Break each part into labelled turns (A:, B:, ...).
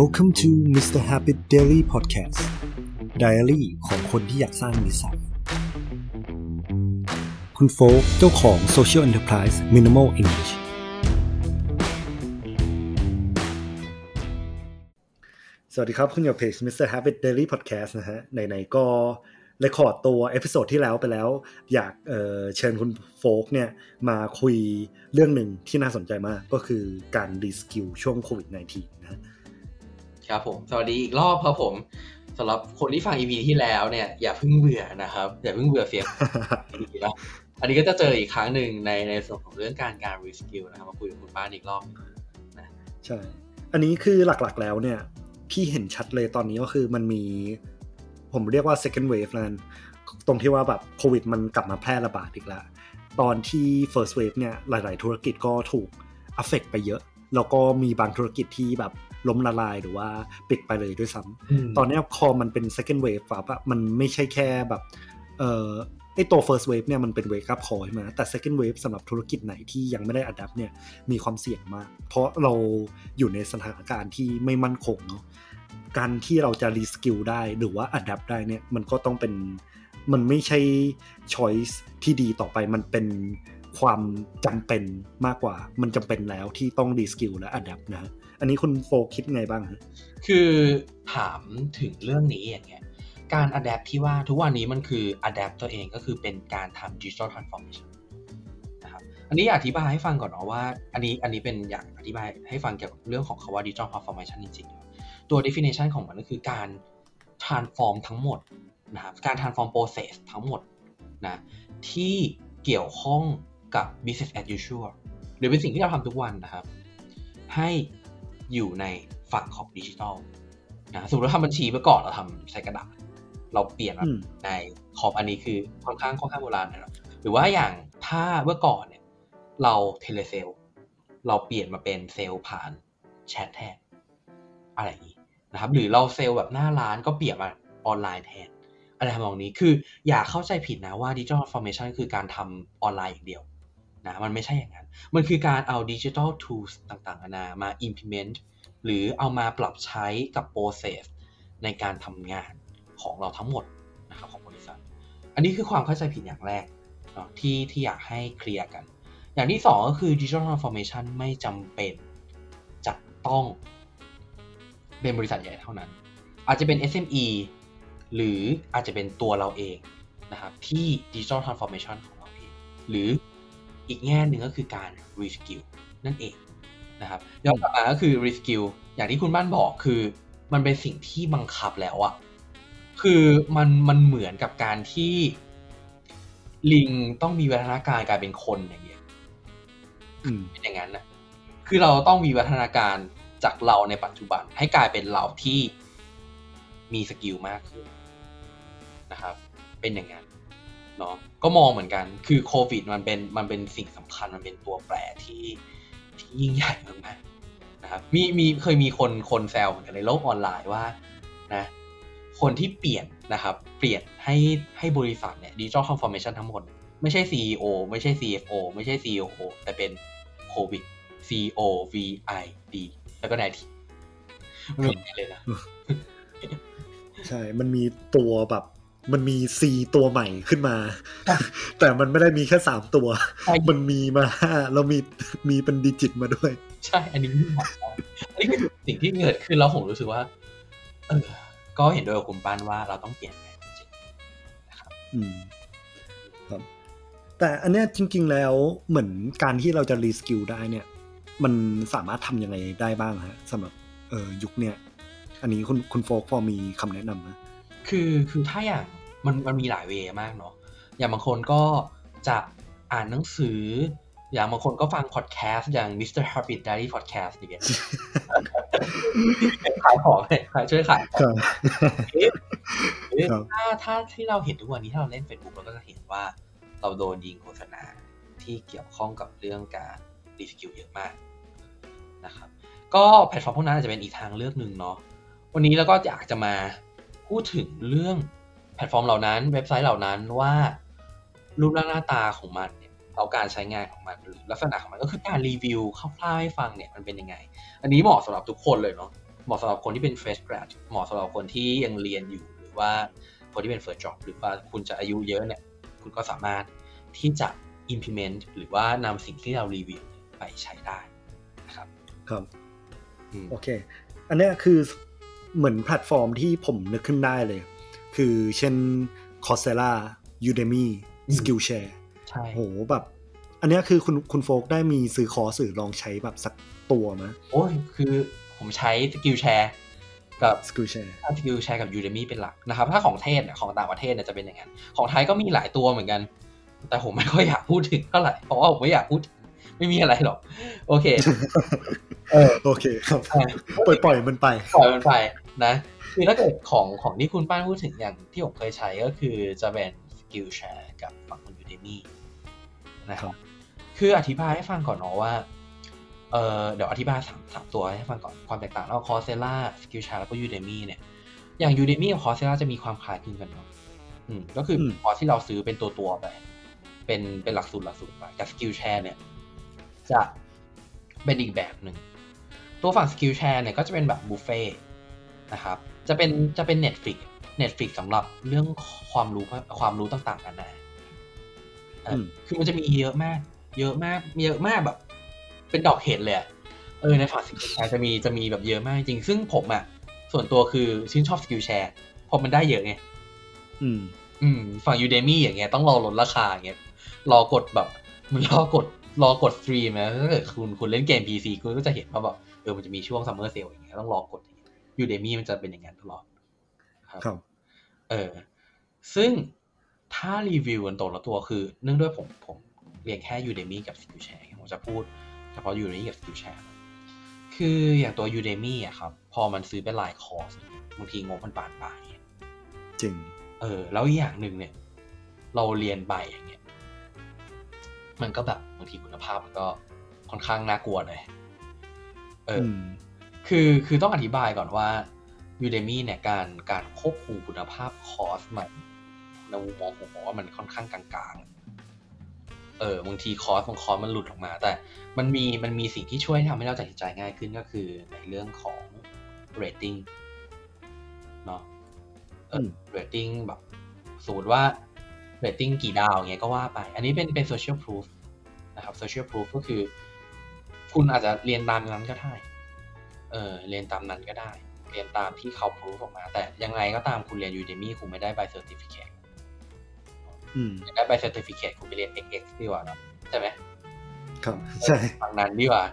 A: Welcome to Mr. Habit Daily Podcast Diary ของคนที่อยากสร้างนิสัย คุณโฟกเจ้าของ Social Enterprise Minimal English สวัสดีครับ คุณอยู่เพจ Mr. Habit Daily Podcast นะฮะไหนๆก็ record ตัว episode ที่แล้วไปแล้ว อยากเชิญคุณโฟกเนี่ยมาคุยเรื่องหนึ่งที่น่าสนใจมากก็คือการ reskill ช่วงโควิด -19 นะ
B: ครับผม สวัสดีอีกรอบครับผมสำหรับคนที่ฟัง EP ที่แล้วเนี่ยอย่าเพิ่งเบื่อนะครับ อย่าเพิ่งเบื่อเสียงนะอันนี้ก็จะเจออีกครั้งหนึ่งในในส่วนของเรื่องการการ reskill นะครับมาคุยกับคุณบ้านอีกรอบ
A: นะใช่ อันนี้คือหลักๆแล้วเนี่ย พี่เห็นชัดเลยตอนนี้ก็คือมันมี ผมเรียกว่า second wave นั้นตรงที่ว่าแบบโควิดมันกลับมาแพร่ระบาดอีกแล้วตอนที่ first wave เนี่ยหลาย ๆ ธุรกิจก็ถูก affect ไปเยอะ แล้วก็มีบางธุรกิจที่แบบ ล้มละลายหรือว่าปิดไปเลยด้วยซ้ำตอนนี้พอมันเป็น second wave แบบมันไม่ใช่แค่แบบเออไอตัว first wave เนี่ยมันเป็น wake up call ใช่ไหมแต่ second wave สำหรับธุรกิจไหนที่ยังไม่ได้ adapt เนี่ยมีความเสี่ยงมาก เพราะเราอยู่ในสถานการณ์ที่ไม่มั่นคงเนาะการที่เราจะ reskill ได้หรือว่า adapt ได้เนี่ยมันก็ต้องเป็นมันไม่ใช่ choice ที่ดีต่อไปมันเป็นความจำเป็นมากกว่า มันจำเป็นแล้วที่ต้อง reskill และ adapt นะ อันนี้คุณโฟคิดไงบ้าง
B: คือถามถึงเรื่องนี้อย่างเงี้ยการ adapt ที่ว่าทุกวันนี้มันคือ adapt ตัวเองก็คือเป็นการทำ digital transformation นะครับอันนี้อยากอธิบายให้ฟังก่อนเนาะว่า อันนี้อันนี้เป็นอยากอธิบายให้ฟังเกี่ยวกับเรื่องของคำว่า digital transformation จริงๆ ตัว definition ของมันก็คือการ transform ทั้งหมดนะครับการ transform process ทั้งหมดนะที่เกี่ยวข้องกับ business as usual หรือเป็นสิ่งที่เราทำทุกวันนะครับ ให้ อยู่ในฝั่งของดิจิทัลนะสมมติเราทำบัญชีเมื่อก่อนเราทำใช้กระดาษเราเปลี่ยนในขอบอันนี้คือค่อนข้างค่อนข้างโบราณนะหรือว่าอย่างถ้าเมื่อก่อนเนี่ย เราtelesales เราเปลี่ยนมาเป็นเซลผ่านแชทแทนอะไรอย่างนี้นะครับ หรือเราเซลล์แบบหน้าร้านก็เปลี่ยนมาออนไลน์แทนอะไรทำนองนี้คืออย่าเข้าใจผิดนะว่า digital transformation คือการทำออนไลน์อย่างเดียว นะมันไม่ใช่อย่างนั้น มันคือการเอา digital tools ต่างๆนานามา implement หรือเอามาปรับใช้กับ process ในการทำงานของเราทั้งหมดนะครับของบริษัท อันนี้คือความเข้าใจผิดอย่างแรกเนาะที่ที่อยากให้เคลียร์กัน อย่างที่สองก็คือ digital transformation ไม่จำเป็นจะต้องเป็นบริษัทใหญ่เท่านั้น อาจจะเป็น SME หรืออาจจะเป็นตัวเราเองนะครับที่ Digital Transformation ของเราเองหรือ อีกแง่หนึ่งก็คือการ Reskill นั่นเองนะครับย้อนกลับมาก็คือ Reskill อย่างที่คุณบ้านบอกคือ มันเป็นสิ่งที่บังคับแล้วอะคือมันมันเหมือนกับการที่ลิงต้องมีวัฒนาการกลายเป็นคนอย่างเงี้ยเป็นอย่างนั้นนะคือเราต้องมีวัฒนาการจากเราในปัจจุบันให้กลายเป็นเราที่มีสกิลมากขึ้นนะครับ เป็นอย่างนั้น เนาะก็มองเหมือนกัน คือโควิดมันเป็นมันเป็นสิ่งสำคัญมันเป็นตัวแปรที่ที่ยิ่งใหญ่มากๆนะครับ มีมีเคยมีคนคนแซวเหมือนกันในโลกออนไลน์ว่านะคนที่เปลี่ยนนะครับ เปลี่ยนให้ให้บริษัทเนี่ย digital transformation ทั้งหมด ไม่ใช่ CEO ไม่ใช่ CFO ไม่ใช่ COO แต่เป็นโควิด C O V I D แล้วก็ได้ทีไม่มีเลยนะ
A: ใช่ มันมีตัวแบบ มันมี C ตัวใหม่ขึ้นมา แต่มันไม่ได้มีแค่สามตัว มันมีมาห้าเรามีมีเป็นดิจิตมาด้วย
B: ใช่ อันนี้อันนี้คือสิ่งที่เกิดขึ้นแล้วผมรู้สึกว่าเออก็เห็นโดยคุณป้านว่าเราต้องเปลี่ยนแปลงจริงนะครับ
A: อืมครับ แต่อันเนี้ยจริง ๆ แล้วเหมือนการที่เราจะรีสกิลได้เนี่ย มันสามารถทำยังไงได้บ้างฮะสำหรับเออยุคเนี้ยอันนี้คุณคุณโฟกพอมีคำแนะนำนะ
B: คือคือถ้าอย่างมันมันมีหลาย way มากเนาะอย่างบางคนก็จะอ่านหนังสือ อย่างบางคนก็ฟังพอดแคสต์อย่าง Mr. Habit Diary Podcast อย่างเงี้ยขายของเลยช่วยขายถ้าถ้าที่เราเห็นทุกวันนี้ถ้าเราเล่น Facebook เราก็จะเห็นว่าเราโดนยิงโฆษณาที่เกี่ยวข้องกับเรื่องการ reskill เยอะมากนะครับ ก็แพลตฟอร์มพวกนั้นอาจจะเป็นอีกทางเลือกหนึ่งเนาะวันนี้เราก็อยากจะมา พูดถึงเรื่องแพลตฟอร์มเหล่านั้น เว็บไซต์เหล่านั้นว่ารูปร่างหน้าตาของมันเนี่ยเอาการใช้งานของมันหรือลักษณะของมันก็คือการรีวิวคร่าวๆให้ฟังเนี่ยมันเป็นยังไง อันนี้เหมาะสำหรับทุกคนเลยเนาะเหมาะสำหรับคนที่เป็น fresh grad เหมาะสำหรับคนที่ยังเรียนอยู่หรือว่าคนที่เป็น first job หรือว่าคุณจะอายุเยอะเนี่ยคุณก็สามารถที่จะ implement หรือว่านำสิ่งที่เรารีวิวไปใช้ได้นะครับ
A: ครับ
B: อืม
A: โอเค อันเนี้ยคือ เหมือนแพลตฟอร์มที่ผมนึกขึ้นได้เลย คือเช่น Coursera Udemy
B: อืม
A: Skillshare
B: ใช่
A: โหแบบ อันเนี้ยคือคุณคุณโฟกได้มีซื้อคอร์สหรือลองใช้แบบสักตัวไหม
B: โอ้ยคือผมใช้ Skillshare กับ
A: Skillshare
B: Skillshare กับ Udemy เป็นหลักนะครับ ถ้าของเทศเนี่ยของต่างประเทศเนี่ยจะเป็นอย่างนั้น ของไทยก็มีหลายตัวเหมือนกัน แต่ผมไม่ค่อยอยากพูดถึงเท่าไหร่เพราะว่าผมไม่อยากพูดถึงไม่มีอะไรหรอก โอเค เออ
A: โอเคครับ
B: ใช่
A: ปล่อยปล่อยมันไป
B: ปล่อยมันไป นะคือถ้าเกิดของของที่คุณป้านพูดถึงอย่างที่ผมเคยใช้ก็คือจะเป็นสกิลแชร์กับฝั่งของ Udemy นะครับคืออธิบายให้ฟังก่อนเนาะว่าเออเดี๋ยวอธิบายสามสามตัวให้ฟังก่อนความแตกต่างระหว่าง Coursera Skillshare แล้วก็ Udemy เนี่ยอย่าง Udemy กับ Coursera จะมีความคล้ายคลึงกันเนาะอืมก็คืออ
A: ม
B: คอร์สที่เราซื้อเป็นตัวตัวๆไป เป็นเป็นหลักสูตรหลักสูตรไปแต่ Skillshare เนี่ยจะเป็นอีกแบบหนึ่งตัวฝั่ง Skillshare เนี่ยก็จะเป็นแบบบุฟเฟ่ต์ นะครับ จะเป็นจะเป็น Netflix Netflix สำหรับเรื่องความรู้ความรู้ต่างๆนานาเอออ
A: ม
B: คือมันจะมีเยอะมาก เยอะมากเยอะมากแบบ เป็นดอกเห็ดเลยอะเออในฝั่ง Skillshare จะมีจะมีแบบเยอะมากจริง ซึ่งผมอะส่วนตัวคือชื่นชอบ Skillshare เพราะมันได้เยอะไง
A: อืม
B: อืม ฝั่ง Udemy อย่างเงี้ยต้องรอลดราคาอย่างเงี้ยรอกดแบบมันรอกดรอกด Steam นะถ้าเกิดคุณคุณเล่นเกม PC คุณก็จะเห็นว่าแบบเออมันจะมีช่วง summer sale อย่างเงี้ยต้องรอกดอ ย่างเงี้ย Udemy มันจะเป็นอย่างนั้นตลอดครับ
A: ครับ
B: เออ ซึ่งถ้ารีวิวกันตัวละตัวคือ เนื่องด้วยผมผมเรียนแค่ Udemy กับ Skillshare ผมจะพูดเฉพาะ Udemy กับ Skillshare คืออย่างตัว Udemy อะครับ พอมันซื้อเป็นรายคอร์สบางทีงบมันบานปลาย
A: จริง
B: เออ แล้วอีกอย่างหนึ่งเนี่ย เราเรียนไปอย่างเงี้ย มันก็แบบบางทีคุณภาพมันก็ค่อนข้างน่ากลัวหน่อยเออ
A: อื
B: อ
A: ม
B: คือคือต้องอธิบายก่อนว่า Udemy เนี่ยการการควบคุมคุณภาพคอร์สมันในมุมมองผมบอกว่ามันค่อนข้างกลางๆ เออบางทีคอร์สบางคอร์สมันหลุดออกมา แต่มันมีมันมีสิ่งที่ช่วยทำให้เราตัดสินใจง่ายขึ้นก็คือในเรื่องของ rating เนาะเออ
A: ม
B: rating แบบสมมติว่า rating กี่ดาวอย่างเงี้ยก็ว่าไป อันนี้เป็นเป็น social proof นะครับ social proof ก็คือ คุณอาจจะเรียนตามนั้นก็ได้ เออเรียนตามนั้นก็ได้ เรียนตามที่เขา proof ออกมา แต่ยังไงก็ตามคุณเรียน Udemy คุณไม่ได้ใบ certificate
A: อืม
B: อยากได้ใบ certificate คุณไปเรียน edX ดีกว่าเนอะใช่ไหม
A: ครับใช่
B: ฝั่งนั้นดีกว่า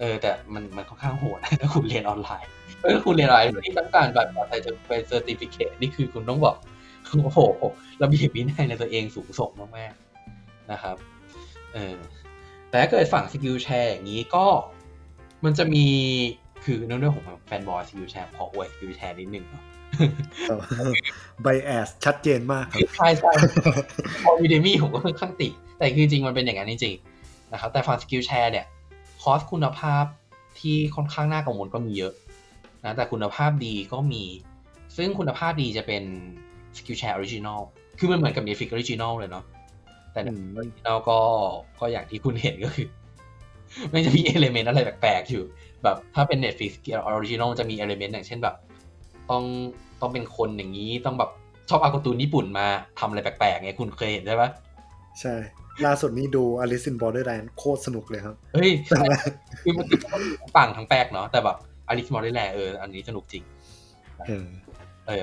B: เออ แต่มันมันค่อนข้างโหดถ้าคุณเรียนออนไลน์เออคุณเรียนออนไลน์ที่ต้องการแบบอะไรจะเป็น certificate นี่คือคุณต้องบอกโอ้โหระเบียบวินัยในตัวเองสูงส่งมากๆนะครับเออแต่ถ้าเกิดฝั่ง Skillshare อย่างนี้ก็มันจะมี คือเนื่องด้วยผมเป็น fanboy Skillshare ขออวย Skillshare นิดนึงเนาะ
A: bias ชัดเจนมากครับ
B: ใช่ใช่พอ Udemy ผมก็ค่อนข้างติ แต่คือจริงๆมันเป็นอย่างนั้นจริงๆนะครับ แต่ฝั่ง Skillshare เนี่ย คอร์สคุณภาพที่ค่อนข้างน่ากังวลก็มีเยอะนะแต่คุณภาพดีก็มี ซึ่งคุณภาพดีจะเป็น Skillshare Original คือมันเหมือนกับ Netflix Original เลยเนาะแต่
A: อืม
B: Original ก็ก็อย่างที่คุณเห็นก็คือ มันจะมี element อะไรแปลกๆอยู่ แบบถ้าเป็น Netflix Original จะมี element อย่างเช่นแบบ ต้องต้องเป็นคนอย่างนี้ต้องแบบชอบเอาการ์ตูนญี่ปุ่นมาทำอะไรแปลกๆไงคุณเคยเห็นใช่ปะ
A: ใช่ ล่าสุดนี้ดู Alice in Borderland โคตรสนุกเลยครับ
B: เฮ้ยคือมันติดทั้งปังทั้งแปลกเนาะแต่แบบอลิสมอร์ได้แหละเอออันนี้สนุกจริง
A: เออ
B: เออ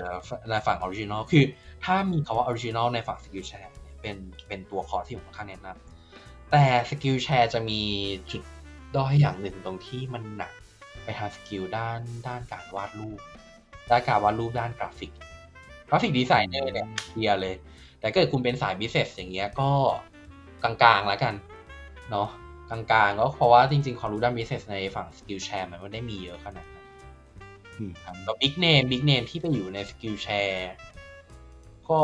B: ในฝั่ง original คือถ้ามีคำว่า original ในฝั่ง Skillshare เป็นเป็นตัวคอร์สที่ผมค่อนข้างแนะนำแต่Skillshare จะมีจุด ด้อยอย่างหนึ่งตรงที่มันหนักไปทาง skill ด้านด้านการวาดรูป ด้านการวาดรูปด้านกราฟิก graphic designer เนี่ยเคลียร์เลย แต่เกิดคุณเป็นสาย business อย่างเงี้ยก็กลางๆแล้วกันเนาะกลางๆก็เพราะว่าจริงๆ ความรู้ด้าน business ในฝั่ง Skillshare มันไม่ได้มีเยอะขนาดนั้น
A: อืม
B: ครับแล้ว big name big name ที่ไปอยู่ใน Skillshareก็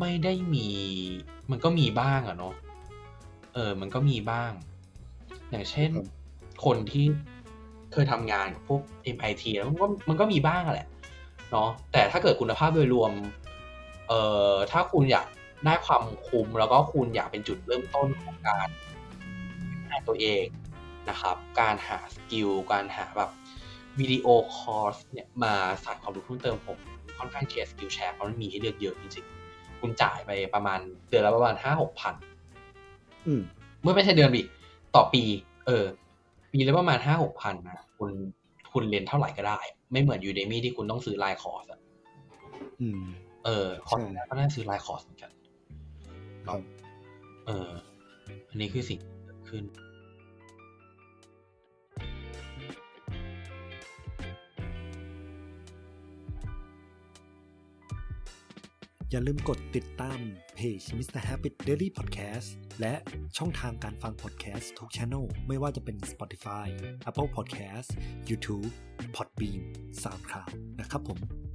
B: ไม่ได้มี มันก็มีบ้างอะเนาะเออ มันก็มีบ้าง อย่างเช่น
A: ครับ
B: คนที่เคยทำงานกับพวก MIT แล้วมันก็มันก็มีบ้างอะแหละเนาะแต่ถ้าเกิดคุณภาพโดยรวมเอ่อถ้าคุณอยากได้ความคุ้มแล้วก็คุณอยากเป็นจุดเริ่มต้นของการพัฒนาตัวเองนะครับ การหาสกิลการหาแบบวิดีโอคอร์สเนี่ยมาใส่ความรู้เพิ่มเติมผมค่อนข้างเชียร์ Skillshare เพราะมันมีให้เลือกเยอะจริงๆ คุณจ่ายไปประมาณเดือนละประมาณห้าหกพัน
A: อืม
B: เมื่อไม่ใช่เดือนดิ ต่อปี เออ ปีละประมาณห้าหกพันนะคุณคุณเรียนเท่าไหร่ก็ได้ ไม่เหมือน Udemy ที่คุณต้องซื้อรายคอร์สอะ
A: อืม
B: เออคอร์สก็น่าซื้อรายคอร์สเหมือนกัน
A: ครับ
B: เออ อันนี้คือสิ่งที่เกิดขึ้น
A: อย่าลืมกดติดตามเพจ Mr. Habit Daily Podcast และช่องทางการฟัง podcast ทุกช anel ไม่ว่าจะเป็น Spotify Apple Podcast YouTube Podbean SoundCloud นะครับผม